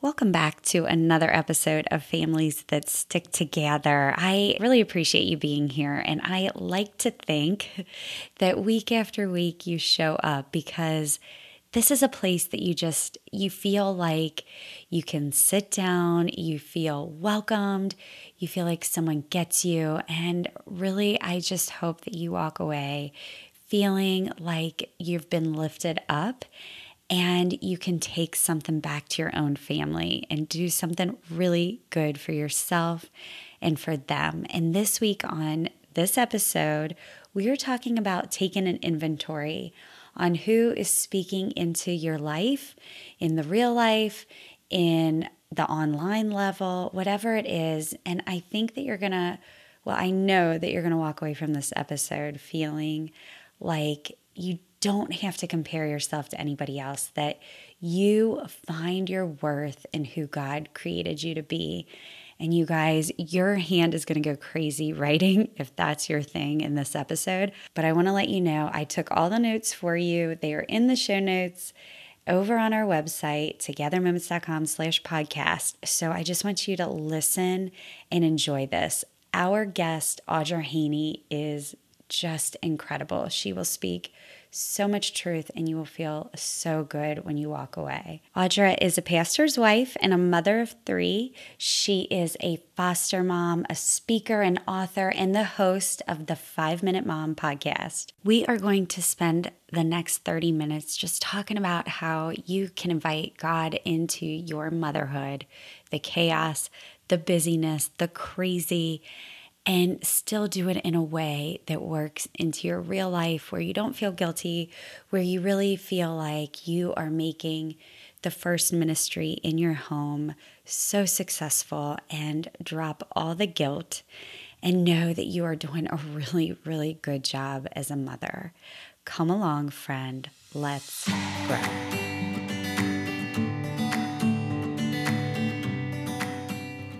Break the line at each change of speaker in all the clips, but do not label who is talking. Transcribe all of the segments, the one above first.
Welcome back to another episode of Families That Stick Together. I really appreciate you being here, and I like to think that week after week you show up because this is a place that you just you feel like you can sit down, you feel welcomed, you feel like someone gets you, and really I just hope that you walk away feeling like you've been lifted up and you can take something back to your own family and do something really good for yourself and for them. And this week on this episode, we are talking about taking an inventory on who is speaking into your life, in the real life, in the online level, whatever it is. And I think that you're going to, well, I know that you're going to walk away from this episode feeling like you don't have to compare yourself to anybody else, that you find your worth in who God created you to be. And you guys, your hand is going to go crazy writing if that's your thing in this episode. But I want to let you know I took all the notes for you. They are in the show notes over on our website, togethermoments.com slash podcast. So I just want you to listen and enjoy this. Our guest, Audra Haney, is just incredible. She will speak so much truth, and you will feel so good when you walk away. Audra is a pastor's wife and a mother of three. She is a foster mom, a speaker, and author, and the host of the Five Minute Mom podcast. We are going to spend the next 30 minutes just talking about how you can invite God into your motherhood, the chaos, the busyness, the crazy and still do it in a way that works into your real life where you don't feel guilty, where you really feel like you are making the first ministry in your home so successful and drop all the guilt and know that you are doing a really, really good job as a mother. Come along, friend. Let's grow.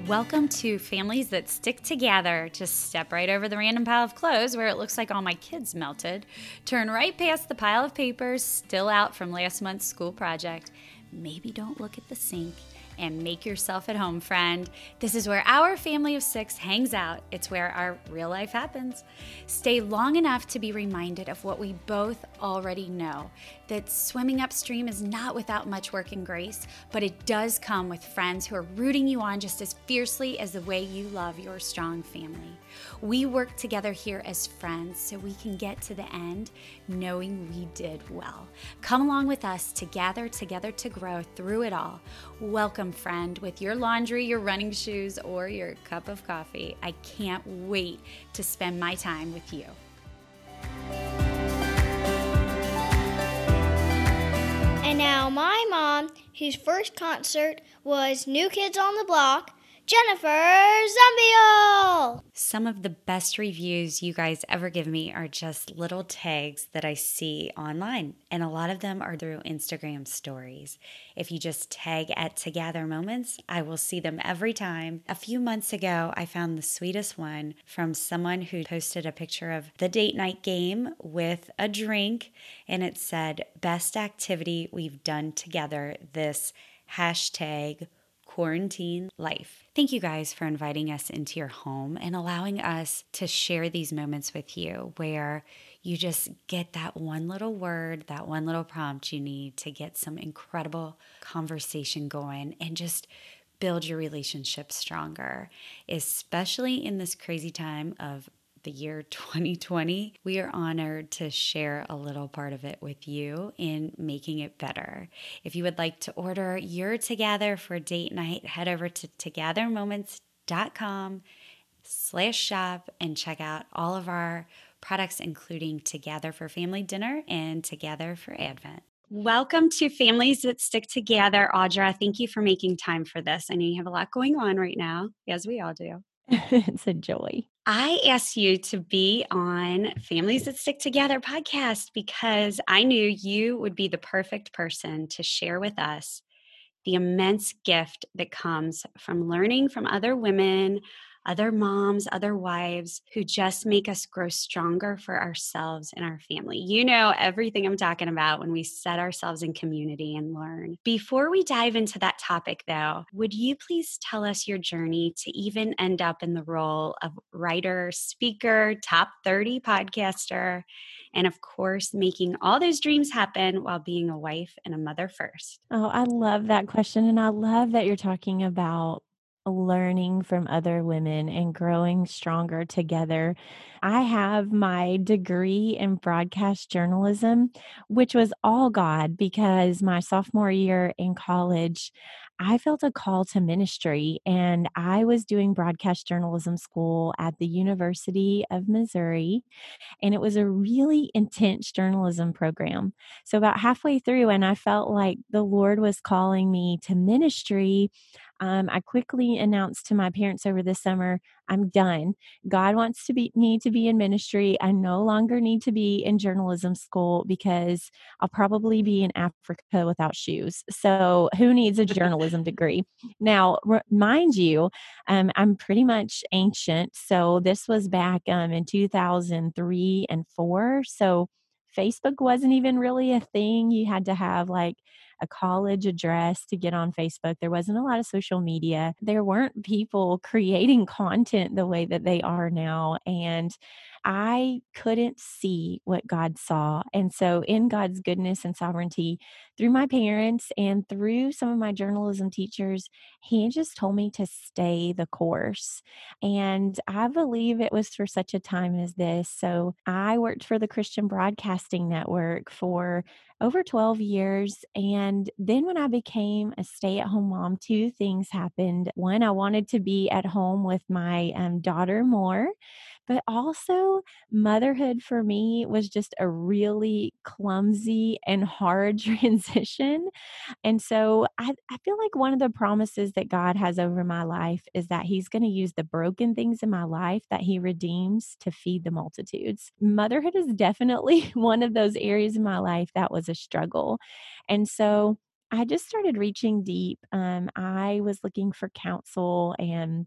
Welcome to Families That Stick Together. Just step right over the random pile of clothes where it looks like all my kids melted. Turn right past the pile of papers still out from last month's school project. Maybe don't look at the sink and make yourself at home, friend. This is where our family of six hangs out. It's where our real life happens. Stay long enough to be reminded of what we both already know that swimming upstream is not without much work and grace, but it does come with friends who are rooting you on just as fiercely as the way you love your strong family. We work together here as friends so we can get to the end knowing we did well. Come along with us to gather together to grow through it all. Welcome, friend, with your laundry, your running shoes, or your cup of coffee. I can't wait to spend my time with you.
And now, my mom, whose first concert was New Kids on the Block, Jennifer Zumbiel.
Some of the best reviews you guys ever give me are just little tags that I see online, and a lot of them are through Instagram stories. If you just tag at Together Moments, I will see them every time. A few months ago, I found the sweetest one from someone who posted a picture of the date night game with a drink, and it said, Best activity we've done together this hashtag quarantine life. Thank you guys for inviting us into your home and allowing us to share these moments with you where you just get that one little word, that one little prompt you need to get some incredible conversation going and just build your relationship stronger, especially in this crazy time of the year 2020, we are honored to share a little part of it with you in making it better. If you would like to order your Together for date night, head over to togethermoments.com slash shop and check out all of our products, including Together for Family Dinner and Together for Advent. Welcome to Families That Stick Together, Audra. Thank you for making time for this. I know you have a lot going on right now, as we all do.
it's a joy.
I asked you to be on Families That Stick Together podcast because I knew you would be the perfect person to share with us the immense gift that comes from learning from other women other moms, other wives who just make us grow stronger for ourselves and our family. You know everything I'm talking about when we set ourselves in community and learn. Before we dive into that topic, though, would you please tell us your journey to even end up in the role of writer, speaker, top 30 podcaster? and of course, making all those dreams happen while being a wife and a mother first?
Oh, I love that question. And I love that you're talking about learning from other women and growing stronger together. I have my degree in broadcast journalism, which was all God because my sophomore year in college, I felt a call to ministry and I was doing broadcast journalism school at the University of Missouri and it was a really intense journalism program. So about halfway through and I felt like the Lord was calling me to ministry, um, I quickly announced to my parents over the summer, I'm done. God wants to be me to be in ministry. I no longer need to be in journalism school because I'll probably be in Africa without shoes. So who needs a journalism degree? Now, mind you, um, I'm pretty much ancient. So this was back um, in 2003 and four. So Facebook wasn't even really a thing. You had to have like a college address to get on Facebook. There wasn't a lot of social media. There weren't people creating content the way that they are now. And I couldn't see what God saw. And so, in God's goodness and sovereignty, through my parents and through some of my journalism teachers, He just told me to stay the course. And I believe it was for such a time as this. So, I worked for the Christian Broadcasting Network for over 12 years. And then when I became a stay at home mom, two things happened. One, I wanted to be at home with my um, daughter more but also motherhood for me was just a really clumsy and hard transition. And so I, I feel like one of the promises that God has over my life is that He's going to use the broken things in my life that He redeems to feed the multitudes. Motherhood is definitely one of those areas in my life that was a struggle. And so I just started reaching deep. Um, I was looking for counsel and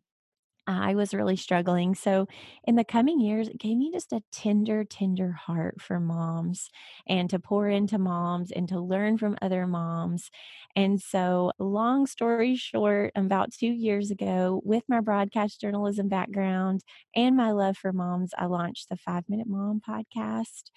I was really struggling. So, in the coming years, it gave me just a tender, tender heart for moms and to pour into moms and to learn from other moms. And so, long story short, about two years ago, with my broadcast journalism background and my love for moms, I launched the Five Minute Mom podcast.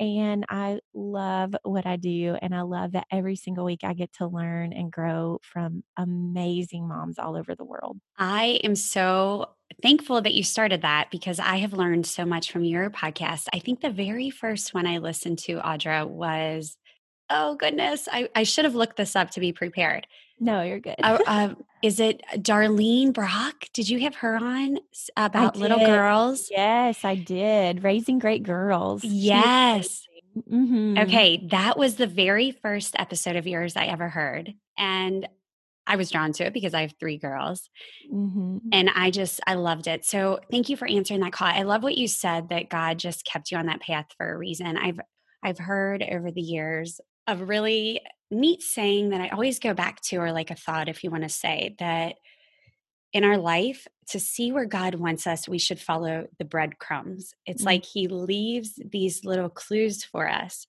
And I love what I do. And I love that every single week I get to learn and grow from amazing moms all over the world.
I am so thankful that you started that because I have learned so much from your podcast. I think the very first one I listened to, Audra, was oh goodness, I, I should have looked this up to be prepared.
No, you're good.
uh, uh, is it Darlene Brock? Did you have her on about little girls?
Yes, I did. Raising great girls.
Yes. Mm-hmm. Okay, that was the very first episode of yours I ever heard. And I was drawn to it because I have three girls. Mm-hmm. And I just, I loved it. So thank you for answering that call. I love what you said that God just kept you on that path for a reason. I've, I've heard over the years a really neat saying that I always go back to, or like a thought, if you want to say that in our life, to see where God wants us, we should follow the breadcrumbs. It's mm-hmm. like He leaves these little clues for us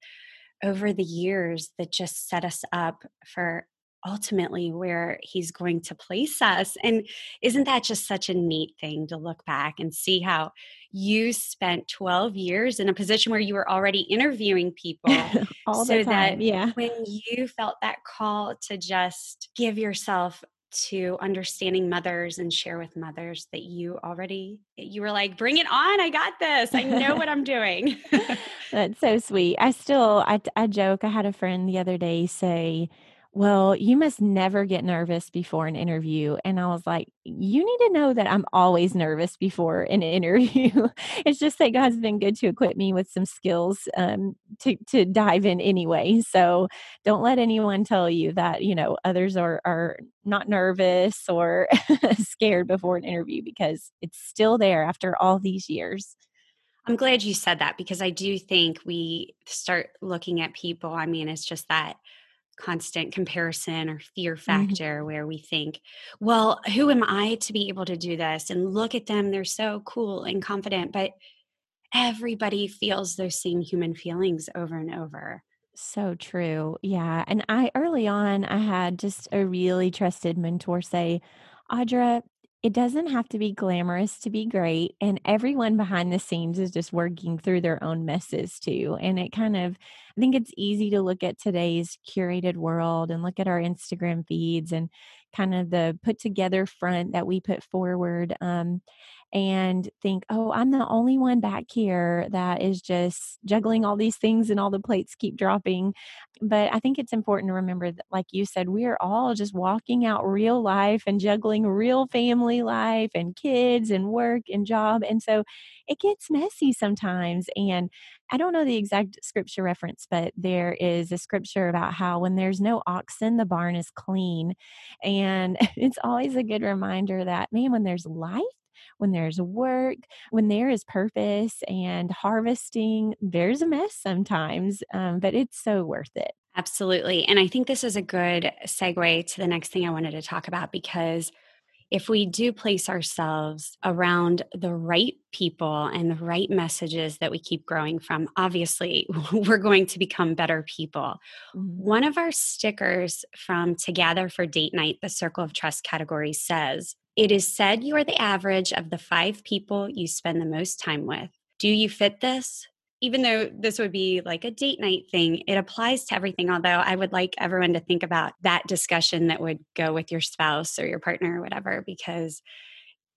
over the years that just set us up for ultimately where he's going to place us. And isn't that just such a neat thing to look back and see how you spent 12 years in a position where you were already interviewing people
all so the time. yeah.
when you felt that call to just give yourself to understanding mothers and share with mothers that you already you were like bring it on i got this i know what i'm doing
that's so sweet i still I, I joke i had a friend the other day say well, you must never get nervous before an interview. And I was like, you need to know that I'm always nervous before an interview. it's just that God's been good to equip me with some skills um, to, to dive in anyway. So don't let anyone tell you that, you know, others are, are not nervous or scared before an interview because it's still there after all these years.
I'm glad you said that because I do think we start looking at people. I mean, it's just that constant comparison or fear mm-hmm. factor mm-hmm. where we think, well, who am I to be able to do this? And look at them, they're so cool and confident. But everybody feels those same human feelings over and over.
So true. Yeah. And I early on, I had just a really trusted mentor say, Audra, it doesn't have to be glamorous to be great. And everyone behind the scenes is just working through their own messes too. And it kind of, I think it's easy to look at today's curated world and look at our Instagram feeds and kind of the put together front that we put forward. Um, and think, oh, I'm the only one back here that is just juggling all these things and all the plates keep dropping. But I think it's important to remember that, like you said, we are all just walking out real life and juggling real family life and kids and work and job. And so it gets messy sometimes. And I don't know the exact scripture reference, but there is a scripture about how when there's no oxen, the barn is clean. And it's always a good reminder that, man, when there's life, when there's work, when there is purpose and harvesting, there's a mess sometimes, um, but it's so worth it.
Absolutely. And I think this is a good segue to the next thing I wanted to talk about because if we do place ourselves around the right people and the right messages that we keep growing from, obviously we're going to become better people. Mm-hmm. One of our stickers from Together for Date Night, the Circle of Trust category says, It is said you are the average of the five people you spend the most time with. Do you fit this? even though this would be like a date night thing, it applies to everything. Although I would like everyone to think about that discussion that would go with your spouse or your partner or whatever, because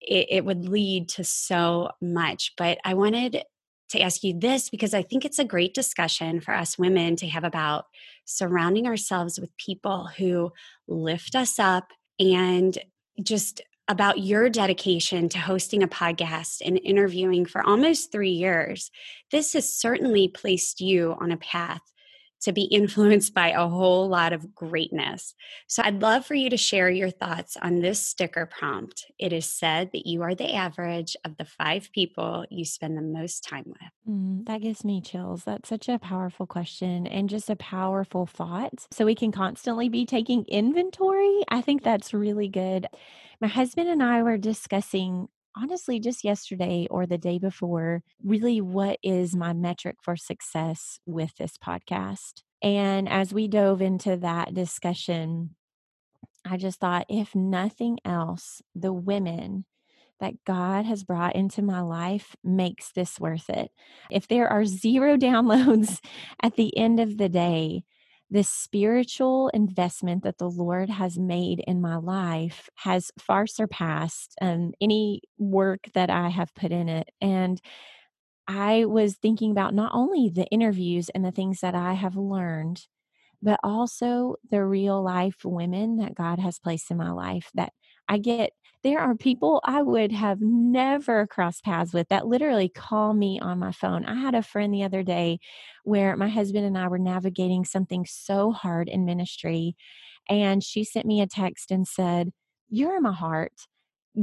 it, it would lead to so much. But I wanted to ask you this because I think it's a great discussion for us women to have about surrounding ourselves with people who lift us up and just about your dedication to hosting a podcast and interviewing for almost three years. This has certainly placed you on a path to be influenced by a whole lot of greatness. So I'd love for you to share your thoughts on this sticker prompt. It is said that you are the average of the five people you spend the most time with.
Mm, that gives me chills. That's such a powerful question and just a powerful thought. So we can constantly be taking inventory. I think that's really good. My husband and I were discussing honestly just yesterday or the day before really what is my metric for success with this podcast. And as we dove into that discussion, I just thought, if nothing else, the women that God has brought into my life makes this worth it. If there are zero downloads at the end of the day, the spiritual investment that the Lord has made in my life has far surpassed um, any work that I have put in it. And I was thinking about not only the interviews and the things that I have learned, but also the real life women that God has placed in my life that I get there are people I would have never crossed paths with that literally call me on my phone. I had a friend the other day where my husband and I were navigating something so hard in ministry. And she sent me a text and said, You're in my heart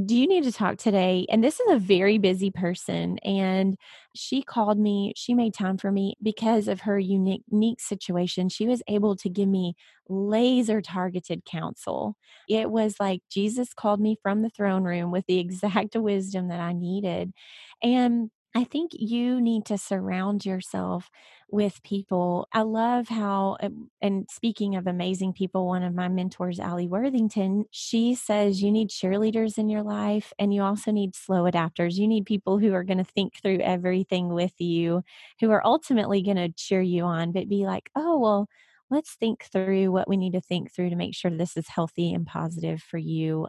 do you need to talk today? And this is a very busy person. And she called me, she made time for me because of her unique, unique situation. She was able to give me laser targeted counsel. It was like Jesus called me from the throne room with the exact wisdom that I needed. And I think you need to surround yourself with people. I love how, uh, and speaking of amazing people, one of my mentors, Allie Worthington, she says you need cheerleaders in your life and you also need slow adapters. You need people who are going to think through everything with you, who are ultimately going to cheer you on, but be like, oh, well, let's think through what we need to think through to make sure this is healthy and positive for you.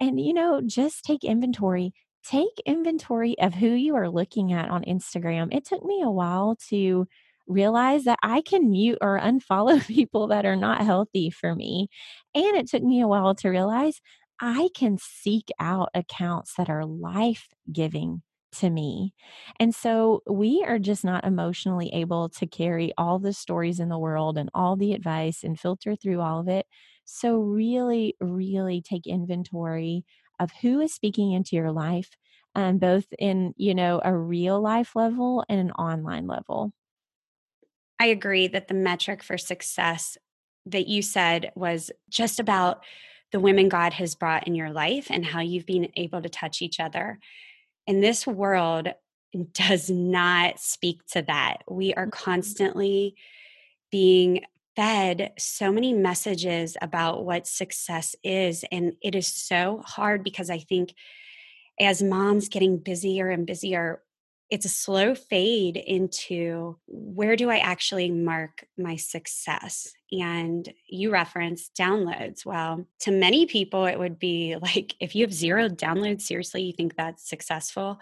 And, you know, just take inventory take inventory of who you are looking at on Instagram. It took me a while to realize that I can mute or unfollow people that are not healthy for me. And it took me a while to realize I can seek out accounts that are life giving to me. And so we are just not emotionally able to carry all the stories in the world and all the advice and filter through all of it. So, really, really take inventory of who is speaking into your life, um, both in, you know, a real life level and an online level.
I agree that the metric for success that you said was just about the women God has brought in your life and how you've been able to touch each other. And this world does not speak to that. We are mm-hmm. constantly being fed so many messages about what success is. And it is so hard because I think as moms getting busier and busier, it's a slow fade into where do I actually mark my success? And you reference downloads. Well, to many people, it would be like if you have zero downloads, seriously, you think that's successful.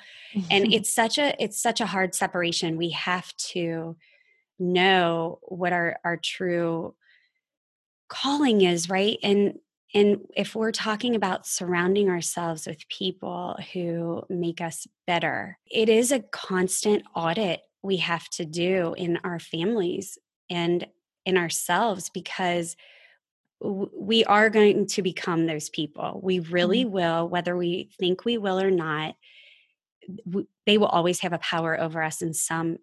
and it's such a it's such a hard separation. We have to know what our our true calling is, right? And and if we're talking about surrounding ourselves with people who make us better, it is a constant audit we have to do in our families and in ourselves because we are going to become those people. We really mm-hmm. will, whether we think we will or not. They will always have a power over us in some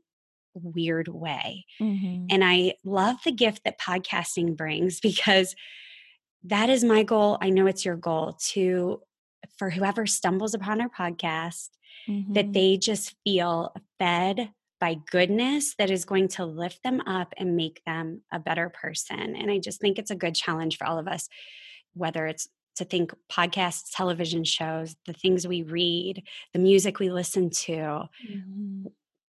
weird way. Mm-hmm. And I love the gift that podcasting brings because that is my goal. I know it's your goal to, for whoever stumbles upon our podcast, mm-hmm. that they just feel fed by goodness that is going to lift them up and make them a better person. And I just think it's a good challenge for all of us, whether it's to think podcasts, television shows, the things we read, the music we listen to. Mm-hmm.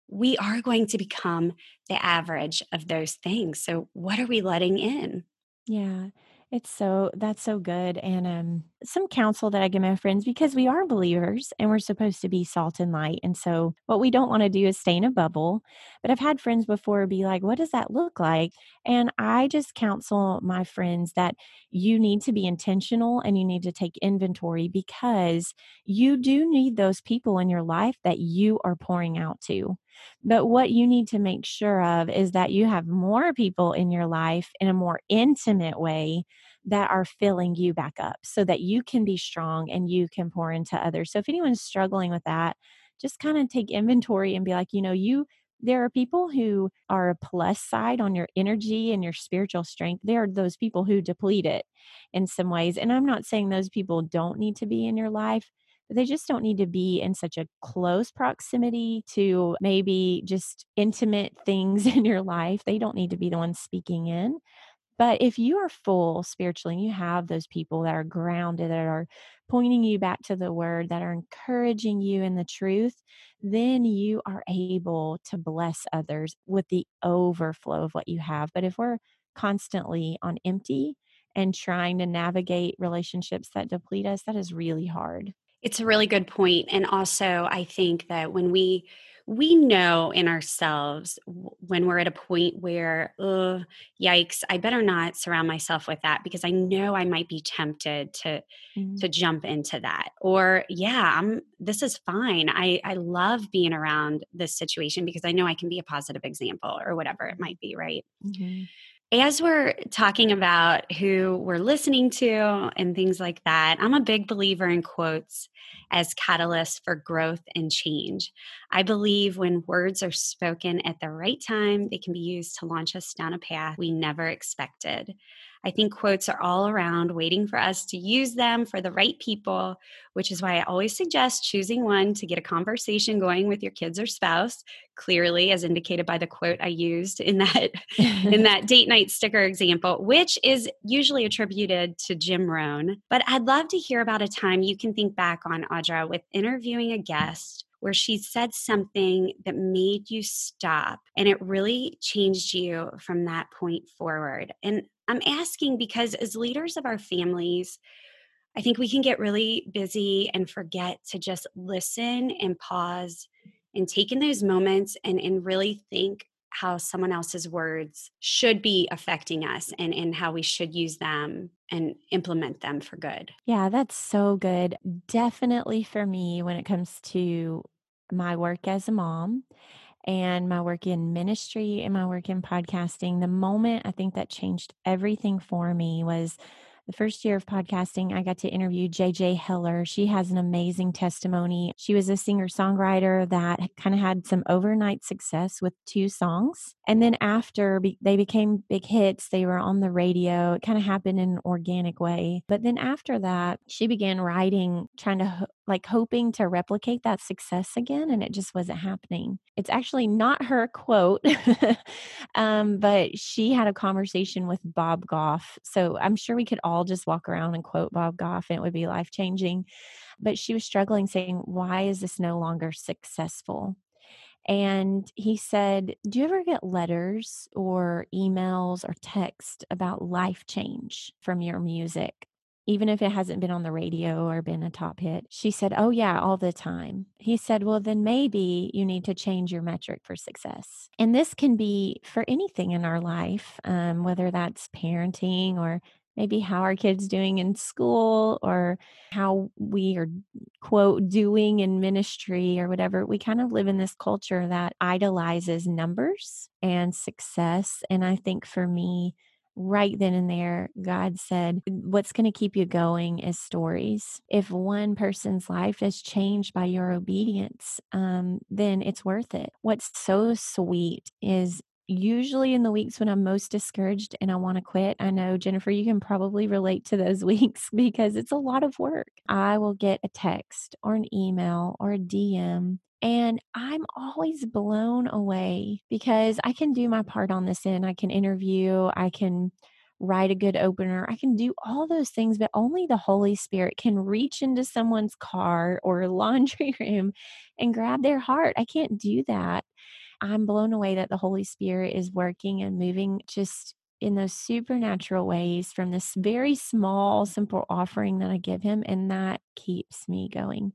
We are going to become the average of those things. So, what are we letting in?
Yeah. It's so that's so good. And um some counsel that I give my friends because we are believers and we're supposed to be salt and light. And so what we don't want to do is stay in a bubble. But I've had friends before be like, what does that look like? And I just counsel my friends that you need to be intentional and you need to take inventory because you do need those people in your life that you are pouring out to. But what you need to make sure of is that you have more people in your life in a more intimate way that are filling you back up so that you can be strong and you can pour into others. So if anyone's struggling with that, just kind of take inventory and be like, you know, you there are people who are a plus side on your energy and your spiritual strength. There are those people who deplete it in some ways. And I'm not saying those people don't need to be in your life, they just don't need to be in such a close proximity to maybe just intimate things in your life. They don't need to be the ones speaking in. But if you are full spiritually and you have those people that are grounded, that are pointing you back to the word, that are encouraging you in the truth, then you are able to bless others with the overflow of what you have. But if we're constantly on empty and trying to navigate relationships that deplete us, that is really hard.
It's a really good point. And also, I think that when we we know in ourselves when we're at a point where, oh, yikes, I better not surround myself with that because I know I might be tempted to mm-hmm. to jump into that. Or, yeah, I'm this is fine. I I love being around this situation because I know I can be a positive example or whatever it might be, right? Mm-hmm as we're talking about who we're listening to and things like that, I'm a big believer in quotes as catalysts for growth and change. I believe when words are spoken at the right time, they can be used to launch us down a path we never expected. I think quotes are all around waiting for us to use them for the right people, which is why I always suggest choosing one to get a conversation going with your kids or spouse, clearly as indicated by the quote I used in that in that date night sticker example, which is usually attributed to Jim Rohn. But I'd love to hear about a time you can think back on Audra with interviewing a guest where she said something that made you stop and it really changed you from that point forward. And I'm asking because as leaders of our families, I think we can get really busy and forget to just listen and pause and take in those moments and, and really think how someone else's words should be affecting us and, and how we should use them and implement them for good.
Yeah, that's so good. Definitely for me, when it comes to my work as a mom and my work in ministry and my work in podcasting, the moment I think that changed everything for me was the first year of podcasting, I got to interview JJ Heller. She has an amazing testimony. She was a singer songwriter that kind of had some overnight success with two songs. And then after they became big hits, they were on the radio. It kind of happened in an organic way. But then after that, she began writing, trying to like hoping to replicate that success again, and it just wasn't happening. It's actually not her quote, um, but she had a conversation with Bob Goff. So I'm sure we could all just walk around and quote Bob Goff, and it would be life changing. But she was struggling, saying, Why is this no longer successful? And he said, Do you ever get letters or emails or text about life change from your music? even if it hasn't been on the radio or been a top hit. She said, Oh, yeah, all the time. He said, Well, then maybe you need to change your metric for success. And this can be for anything in our life, um, whether that's parenting or maybe how our kids doing in school or how we are quote doing in ministry or whatever we kind of live in this culture that idolizes numbers and success and i think for me right then and there, God said, What's going to keep you going is stories. If one person's life is changed by your obedience, um, then it's worth it. What's so sweet is usually in the weeks when I'm most discouraged and I want to quit. I know, Jennifer, you can probably relate to those weeks because it's a lot of work. I will get a text or an email or a DM and I'm always blown away because I can do my part on this end. I can interview, I can write a good opener, I can do all those things, but only the Holy Spirit can reach into someone's car or laundry room and grab their heart. I can't do that. I'm blown away that the Holy Spirit is working and moving just in those supernatural ways from this very small, simple offering that I give Him. And that keeps me going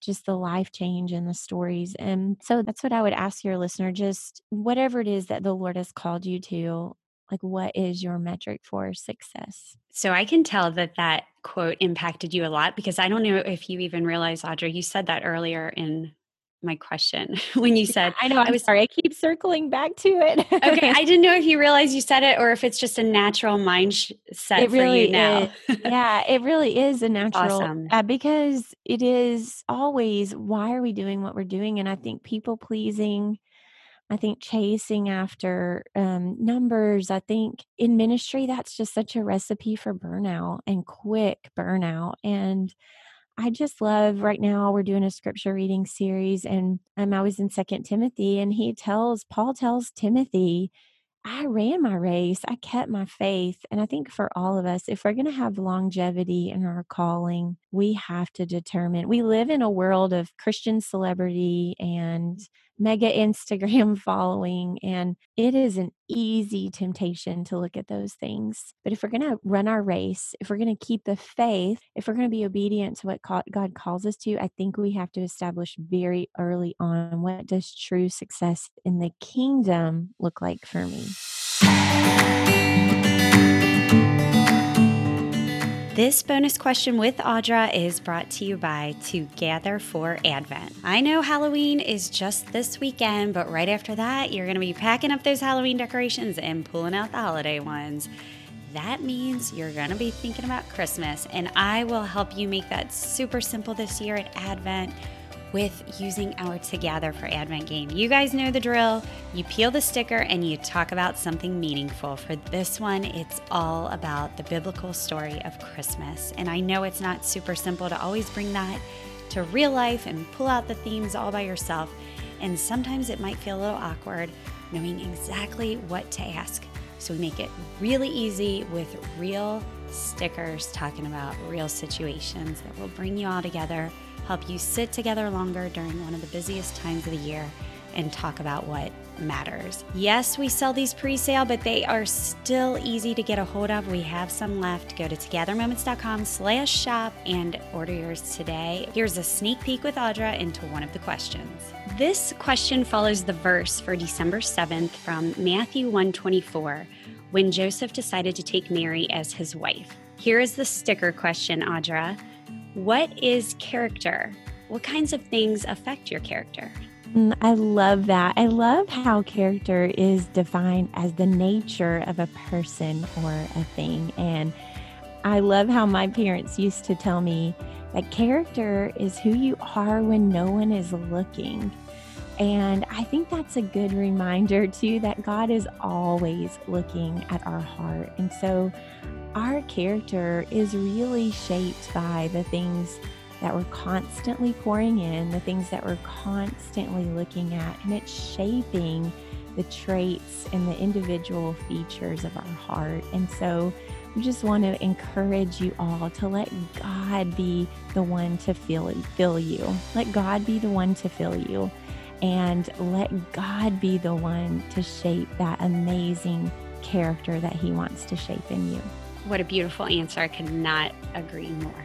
just the life change and the stories. And so that's what I would ask your listener just whatever it is that the Lord has called you to, like what is your metric for success?
So I can tell that that quote impacted you a lot because I don't know if you even realize, Audra you said that earlier in my question when you said
I know I'm I was sorry I keep circling back to it.
okay, I didn't know if you realized you said it or if it's just a natural mindset it really for you now.
yeah, it really is a natural awesome. uh, because it is always why are we doing what we're doing and I think people pleasing I think chasing after um, numbers, I think in ministry, that's just such a recipe for burnout and quick burnout. And I just love right now we're doing a scripture reading series and I'm always in second Timothy and he tells Paul tells Timothy I ran my race. I kept my faith. And I think for all of us, if we're going to have longevity in our calling, we have to determine. We live in a world of Christian celebrity and mega Instagram following, and it is an easy temptation to look at those things. But if we're going to run our race, if we're going to keep the faith, if we're going to be obedient to what God calls us to, I think we have to establish very early on what does true success in the kingdom look like for me.
This bonus question with Audra is brought to you by Together for Advent. I know Halloween is just this weekend, but right after that, you're going to be packing up those Halloween decorations and pulling out the holiday ones. That means you're going to be thinking about Christmas, and I will help you make that super simple this year at Advent with using our Together for Advent game. You guys know the drill. You peel the sticker and you talk about something meaningful. For this one, it's all about the biblical story of Christmas. And I know it's not super simple to always bring that to real life and pull out the themes all by yourself. And sometimes it might feel a little awkward knowing exactly what to ask. So we make it really easy with real stickers talking about real situations that will bring you all together help you sit together longer during one of the busiest times of the year and talk about what matters. Yes, we sell these pre-sale, but they are still easy to get a hold of. We have some left. Go to togethermoments.com slash shop and order yours today. Here's a sneak peek with Audra into one of the questions. This question follows the verse for December 7th from Matthew 124, when Joseph decided to take Mary as his wife. Here is the sticker question, Audra. What is character? What kinds of things affect your character?
Mm, I love that. I love how character is defined as the nature of a person or a thing. And I love how my parents used to tell me that character is who you are when no one is looking. And I think that's a good reminder, too, that God is always looking at our heart. And so our character is really shaped by the things that we're constantly pouring in, the things that we're constantly looking at, and it's shaping the traits and the individual features of our heart. And so we just want to encourage you all to let God be the one to fill, fill you. Let God be the one to fill you. And let God be the one to shape that amazing character that He wants to shape in you.
What a beautiful answer. I could not agree more.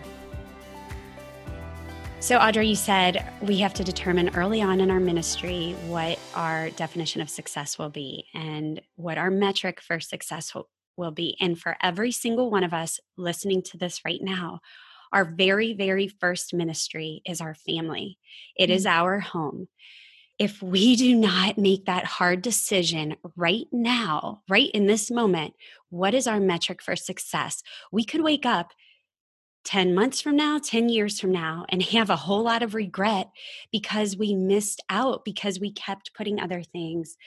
So, Audra, you said we have to determine early on in our ministry what our definition of success will be and what our metric for success will be. And for every single one of us listening to this right now, our very, very first ministry is our family, It mm-hmm. is our home. If we do not make that hard decision right now, right in this moment, what is our metric for success? We could wake up 10 months from now, 10 years from now, and have a whole lot of regret because we missed out because we kept putting other things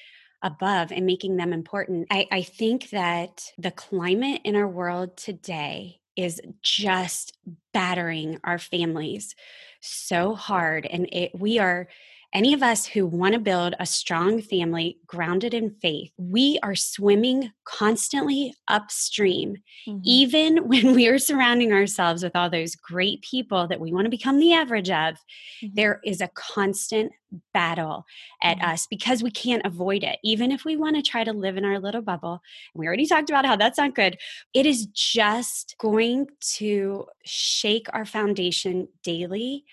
above and making them important. I, I think that the climate in our world today is just battering our families so hard. And it, we are any of us who want to build a strong family grounded in faith, we are swimming constantly upstream, mm-hmm. even when we are surrounding ourselves with all those great people that we want to become the average of. Mm-hmm. There is a constant battle at mm-hmm. us because we can't avoid it. Even if we want to try to live in our little bubble, we already talked about how that's not good. It is just going to shake our foundation daily.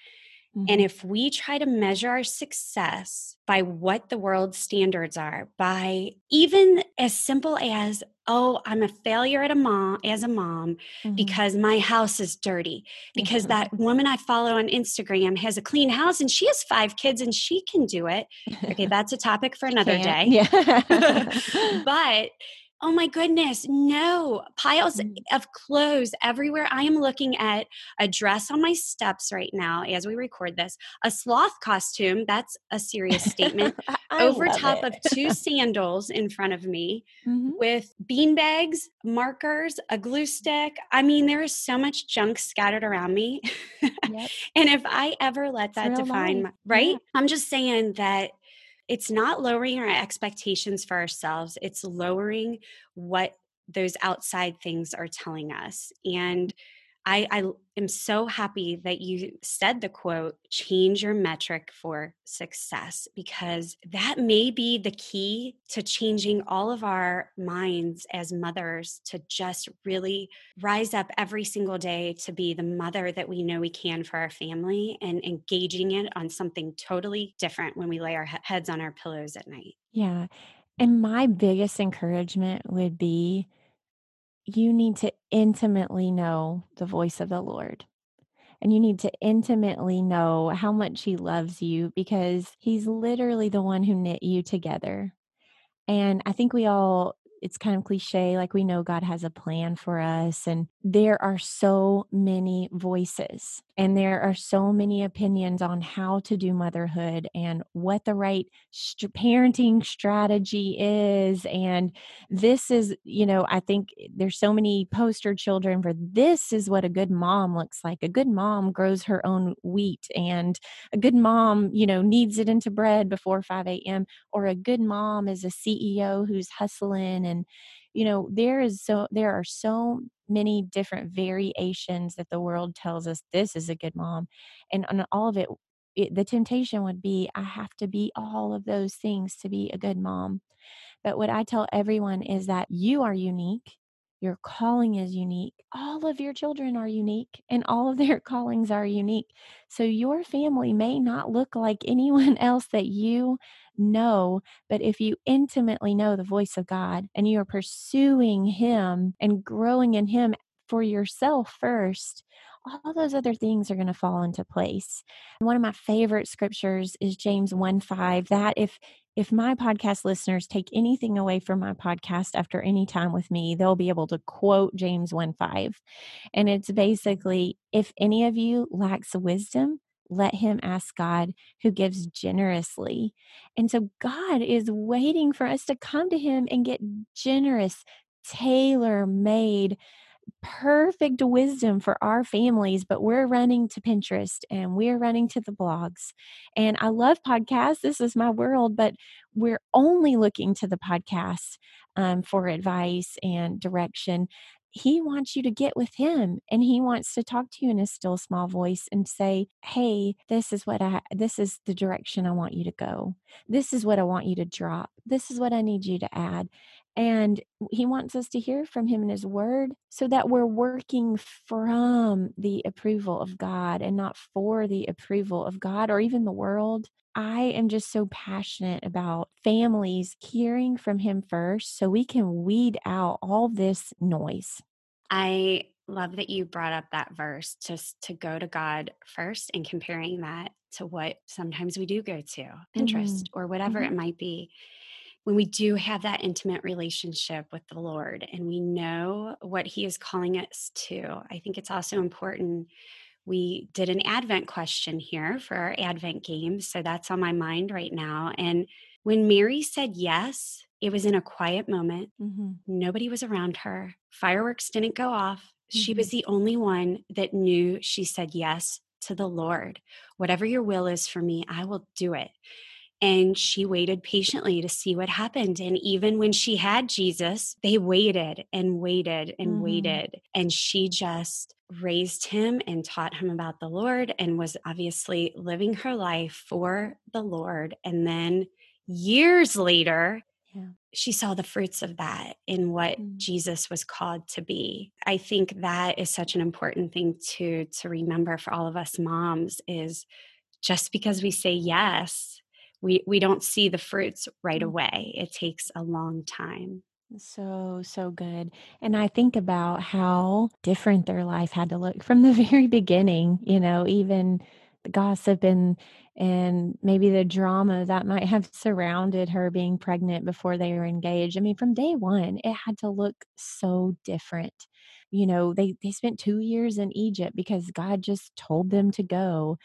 And if we try to measure our success by what the world's standards are, by even as simple as, oh, I'm a failure at a mom as a mom mm-hmm. because my house is dirty, because mm-hmm. that woman I follow on Instagram has a clean house and she has five kids and she can do it. Okay, that's a topic for another day. Yeah. but Oh my goodness, no. Piles mm. of clothes everywhere. I am looking at a dress on my steps right now as we record this, a sloth costume. That's a serious statement. Over top it. of two sandals in front of me mm-hmm. with bean bags, markers, a glue stick. I mean, there is so much junk scattered around me. Yep. and if I ever let that define my, right? Yeah. I'm just saying that it's not lowering our expectations for ourselves, it's lowering what those outside things are telling us. And I, I am so happy that you said the quote, change your metric for success, because that may be the key to changing all of our minds as mothers to just really rise up every single day to be the mother that we know we can for our family and engaging it on something totally different when we lay our heads on our pillows at night.
Yeah. And my biggest encouragement would be you need to intimately know the voice of the Lord. And you need to intimately know how much He loves you because He's literally the one who knit you together. And I think we all it's kind of cliche like we know God has a plan for us and there are so many voices and there are so many opinions on how to do motherhood and what the right st- parenting strategy is and this is you know I think eh, there's so many poster children for this is what a good mom looks like. A good mom grows her own wheat and a good mom you know kneads it into bread before 5 a.m or a good mom is a CEO who's hustling and you know there is so there are so many different variations that the world tells us this is a good mom and on all of it, it the temptation would be i have to be all of those things to be a good mom but what i tell everyone is that you are unique your calling is unique. All of your children are unique and all of their callings are unique. So your family may not look like anyone else that you know, but if you intimately know the voice of God and you are pursuing Him and growing in Him for yourself first, all those other things are going to fall into place. One of my favorite scriptures is James 1 5 that if if my podcast listeners take anything away from my podcast after any time with me, they'll be able to quote James 1 5. And it's basically if any of you lacks wisdom, let him ask God who gives generously. And so God is waiting for us to come to him and get generous, tailor made perfect wisdom for our families, but we're running to Pinterest and we're running to the blogs. And I love podcasts. This is my world, but we're only looking to the podcast um, for advice and direction. He wants you to get with him and he wants to talk to you in a still small voice and say, Hey, this is what I, this is the direction I want you to go. This is what I want you to drop. This is what I need you to add. And he wants us to hear from him in his word so that we're working from the approval of God and not for the approval of God or even the world. I am just so passionate about families hearing from him first so we can weed out all this noise.
I love that you brought up that verse just to go to God first and comparing that to what sometimes we do go to Pinterest mm-hmm. or whatever mm-hmm. it might be when we do have that intimate relationship with the Lord and we know what He is calling us to, I think it's also important. We did an Advent question here for our Advent game. So that's on my mind right now. And when Mary said yes, it was in a quiet moment. Mm-hmm. Nobody was around her. Fireworks didn't go off. Mm-hmm. She was mm-hmm. the only one that knew she said yes to the Lord. Whatever your will is for me, I will do it. And she waited patiently to see what happened. And even when she had Jesus, they waited and waited and mm-hmm. waited. And she just raised him and taught him about the Lord and was obviously living her life for the Lord. And then years later, yeah. she saw the fruits of that in what mm. Jesus was called to be. I think that is such an important thing to to remember for all of us moms is just because we say yes we we don't see the fruits right mm. away it takes a long time.
So so good and i think about how different their life had to look from the very beginning you know even the gossip and and maybe the drama that might have surrounded her being pregnant before they were engaged. I mean from day one it had to look so different. You know they they spent 2 years in Egypt because God just told them to go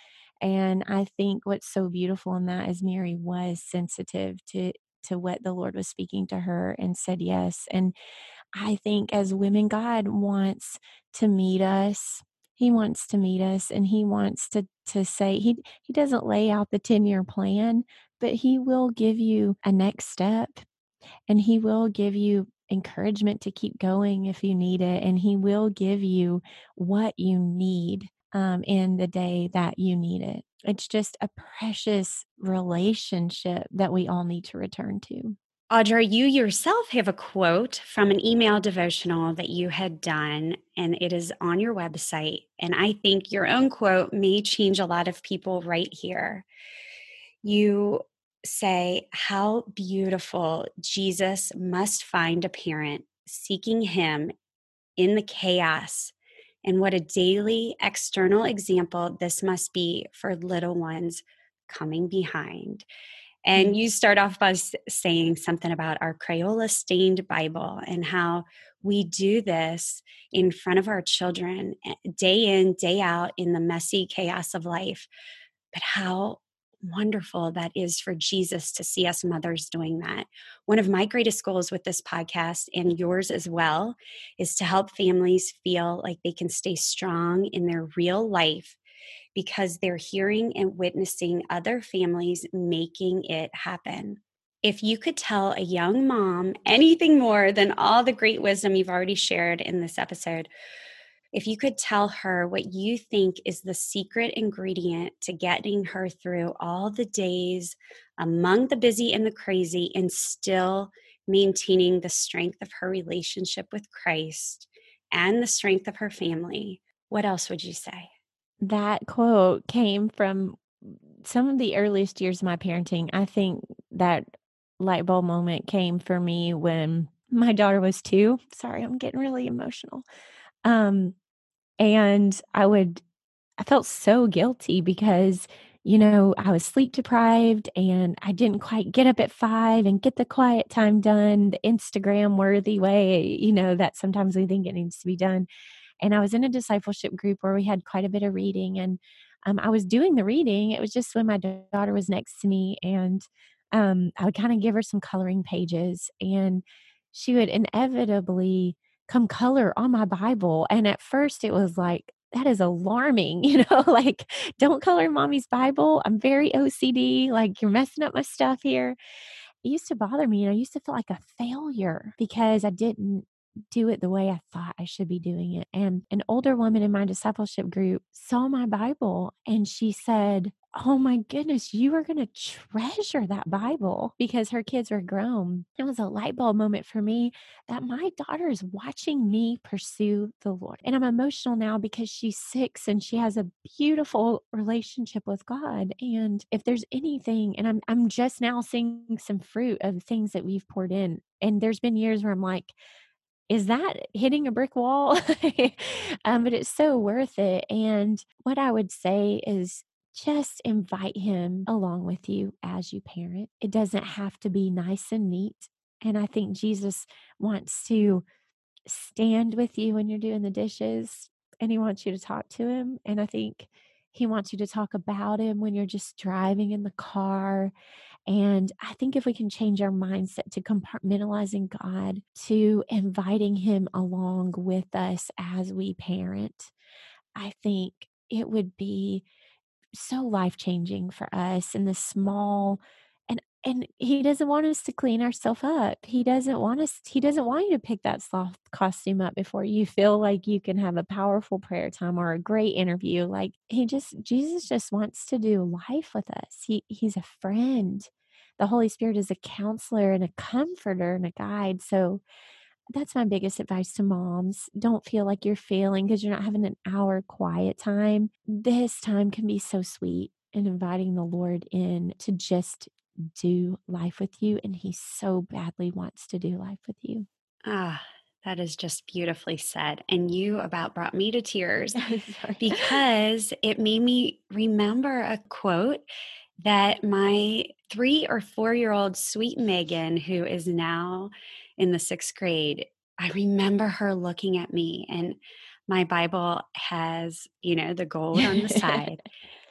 and I think what's so beautiful in that is Mary was sensitive to to what the Lord was speaking to her and said yes. And I think as women, God wants to meet us. He wants to meet us and he wants to to say he he doesn't lay out the 10-year plan, but he will give you a next step and he will give you encouragement to keep going if you need it and he will give you what you need um, in the day that you need it. It's just a precious relationship that we all need to return to.
Audra, you yourself have a quote from an email devotional that you had done, and it is on your website. And I think your own quote may change a lot of people right here. You say, How beautiful Jesus must find a parent seeking him in the chaos and what a daily external example this must be for little ones coming behind. And you start off by saying something about our Crayola stained Bible and how we do this in front of our children eh, day in, day out in the messy chaos of life. But how wonderful that is for Jesus to see us mothers doing that. One of my greatest goals with this podcast and yours as well is to help families feel like they can stay strong in their real life because they're hearing and witnessing other families making it happen. If you could tell a young mom anything more than all the great wisdom you've already shared in this episode, if you could tell her what you think is the secret ingredient to getting her through all the days among the busy and the crazy and still maintaining the strength of her relationship with Christ and the strength of her family, what else would you say?
That quote came from some of the earliest years of my parenting. I think that light bulb moment came for me when my daughter was two. Sorry, I'm getting really emotional. Um, and I would, I felt so guilty because you know, I was sleep deprived and I didn't quite get up at five and get the quiet time done the Instagram worthy way, you know, that sometimes we think it needs to be done. And I was in a discipleship group where we had quite a bit of reading and um, I was doing the reading. It was just when my daughter was next to me and um, I would kind of give her some coloring pages and she would inevitably come color on my Bible. And at first it was like, that is alarming, you know, like don't color mommy's Bible. I'm very OCD. Like you're messing up my stuff here. It used to bother me. And I used to feel like a failure because I didn't do it the way I thought I should be doing it. And an older woman in my discipleship group saw my Bible and she said, Oh my goodness, you are going to treasure that Bible because her kids were grown. It was a light bulb moment for me that my daughter is watching me pursue the Lord. And I'm emotional now because she's six and she has a beautiful relationship with God. And if there's anything, and I'm, I'm just now seeing some fruit of things that we've poured in. And there's been years where I'm like, is that hitting a brick wall? um, but it's so worth it. And what I would say is just invite him along with you as you parent. It doesn't have to be nice and neat. And I think Jesus wants to stand with you when you're doing the dishes and he wants you to talk to him. And I think he wants you to talk about him when you're just driving in the car. And I think if we can change our mindset to compartmentalizing God, to inviting him along with us as we parent, I think it would be so life changing for us in the small and and he doesn't want us to clean ourselves up. He doesn't want us he doesn't want you to pick that sloth costume up before you feel like you can have a powerful prayer time or a great interview. Like he just Jesus just wants to do life with us. He he's a friend. The Holy Spirit is a counselor and a comforter and a guide. So that's my biggest advice to moms. Don't feel like you're failing because you're not having an hour quiet time. This time can be so sweet and inviting the Lord in to just do life with you. And He so badly wants to do life with you.
Ah, that is just beautifully said. And you about brought me to tears because it made me remember a quote that my three or four year old sweet Megan, who is now in the sixth grade, I remember her looking at me and my Bible has, you know, the gold on the side.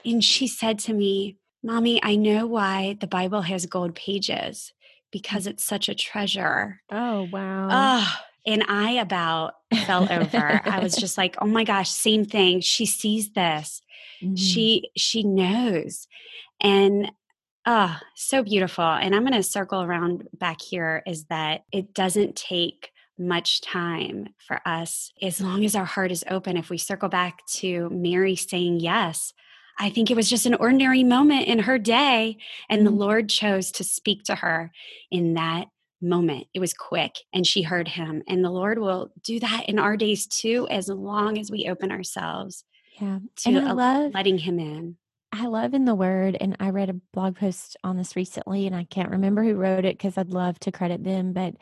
and she said to me, Mommy, I know why the Bible has gold pages because it's such a treasure.
Oh, wow.
Oh, and I about fell over. I was just like, oh my gosh, same thing. She sees this. Mm-hmm. She she knows. And Ah, oh, so beautiful. And I'm going to circle around back here is that it doesn't take much time for us as long as our heart is open. If we circle back to Mary saying yes, I think it was just an ordinary moment in her day, and mm-hmm. the Lord chose to speak to her in that moment. It was quick, and she heard him. And the Lord will do that in our days too, as long as we open ourselves
yeah.
to and I love, letting him in.
I love in the word, and I read a blog post on this recently, and I can't remember who wrote it because I'd love to credit them, but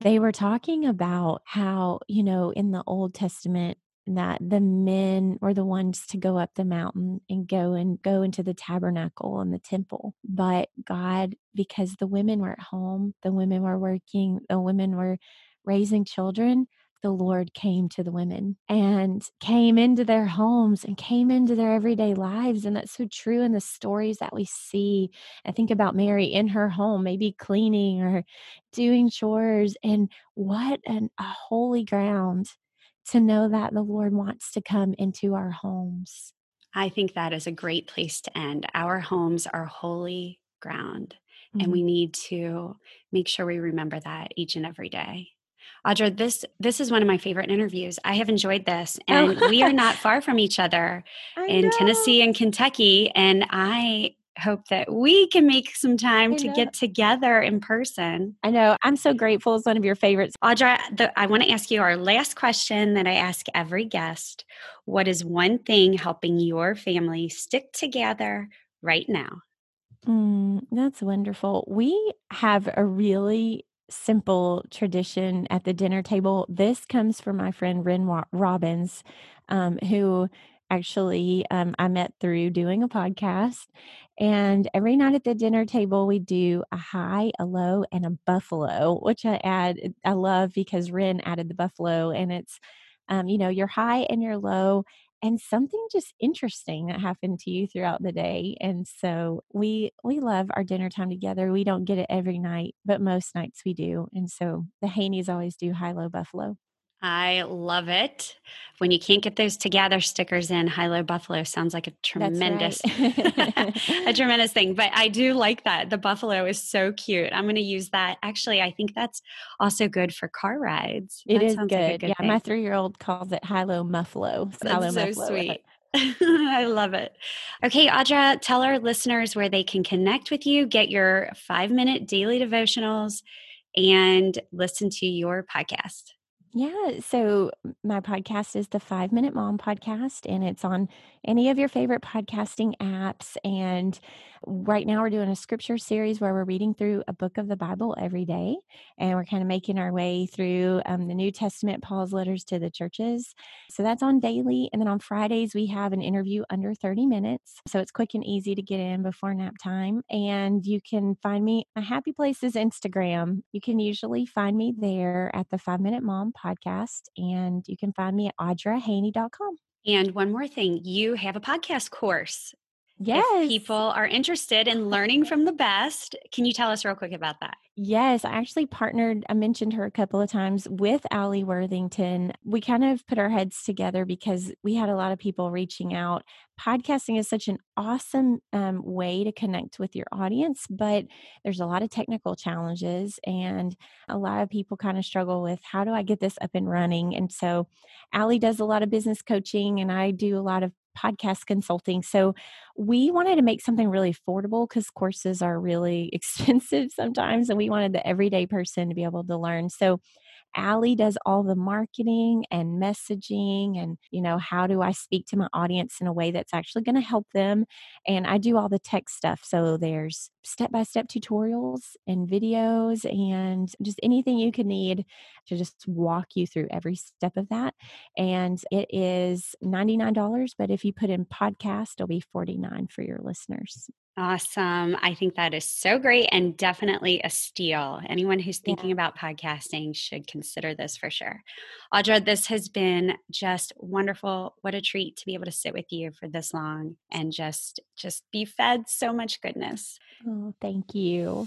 they were talking about how, you know, in the Old Testament, that the men were the ones to go up the mountain and go and go into the tabernacle and the temple. But God, because the women were at home, the women were working, the women were raising children, the Lord came to the women and came into their homes and came into their everyday lives. And that's so true in the stories that we see. I think about Mary in her home, maybe cleaning or doing chores. And what an, a holy ground to know that the Lord wants to come into our homes.
I think that is a great place to end. Our homes are holy ground, mm-hmm. and we need to make sure we remember that each and every day. Audra, this this is one of my favorite interviews. I have enjoyed this, oh. and we are not far from each other in know. Tennessee and Kentucky. And I hope that we can make some time to get together in person.
I know. I'm so grateful. It's one of your favorites.
Audra, the, I want to ask you our last question that I ask every guest. What is one thing helping your family stick together right now?
Mm, that's wonderful. We have a really simple tradition at the dinner table. This comes from my friend Ren Robbins, um, who actually um, I met through doing a podcast. And every night at the dinner table, we do a high, a low, and a buffalo, which I add, I love because Ren added the buffalo. And it's, um, you know, your high and your low, and something just interesting that happened to you throughout the day. And so we we love our dinner time together. We don't get it every night, but most nights we do. And so the Haneys always do high low buffalo.
I love it. When you can't get those together stickers in, High Low Buffalo sounds like a tremendous, right. a tremendous thing. But I do like that. The buffalo is so cute. I'm going to use that. Actually, I think that's also good for car rides.
It
that
is good.
Like good
yeah,
thing.
my three year old calls it High Low Muffalo.
That's so Muffalo. sweet. I love it. Okay, Audra, tell our listeners where they can connect with you, get your five minute daily devotionals, and listen to your podcast.
Yeah. So my podcast is the Five Minute Mom podcast, and it's on any of your favorite podcasting apps. And right now, we're doing a scripture series where we're reading through a book of the Bible every day. And we're kind of making our way through um, the New Testament, Paul's letters to the churches. So that's on daily. And then on Fridays, we have an interview under 30 minutes. So it's quick and easy to get in before nap time. And you can find me, my happy place is Instagram. You can usually find me there at the Five Minute Mom podcast. And you can find me at audrahaney.com.
And one more thing, you have a podcast course.
Yes.
People are interested in learning from the best, can you tell us real quick about that?
Yes, I actually partnered, I mentioned her a couple of times with Alli Worthington. We kind of put our heads together because we had a lot of people reaching out. Podcasting is such an awesome um, way to connect with your audience, but there's a lot of technical challenges, and a lot of people kind of struggle with how do I get this up and running? And so, Alli does a lot of business coaching, and I do a lot of podcast consulting. So we wanted to make something really affordable because courses are really expensive sometimes, and we wanted the everyday person to be able to learn. So Alli does all the marketing and messaging and, you know, how do I speak to my audience in a way that's actually going to help them? And I do all the tech stuff. So there's step by step tutorials and videos and just anything you can need to just walk you through every step of that. And it is $99, but if you put in podcast, it'll be 49 for your listeners.
Awesome. I think that is so great and definitely a steal. Anyone who's thinking yeah. about podcasting should consider this for sure. Audra, this has been just wonderful. What a treat to be able to sit with you for this long and just just be fed so much goodness.
Oh, thank you.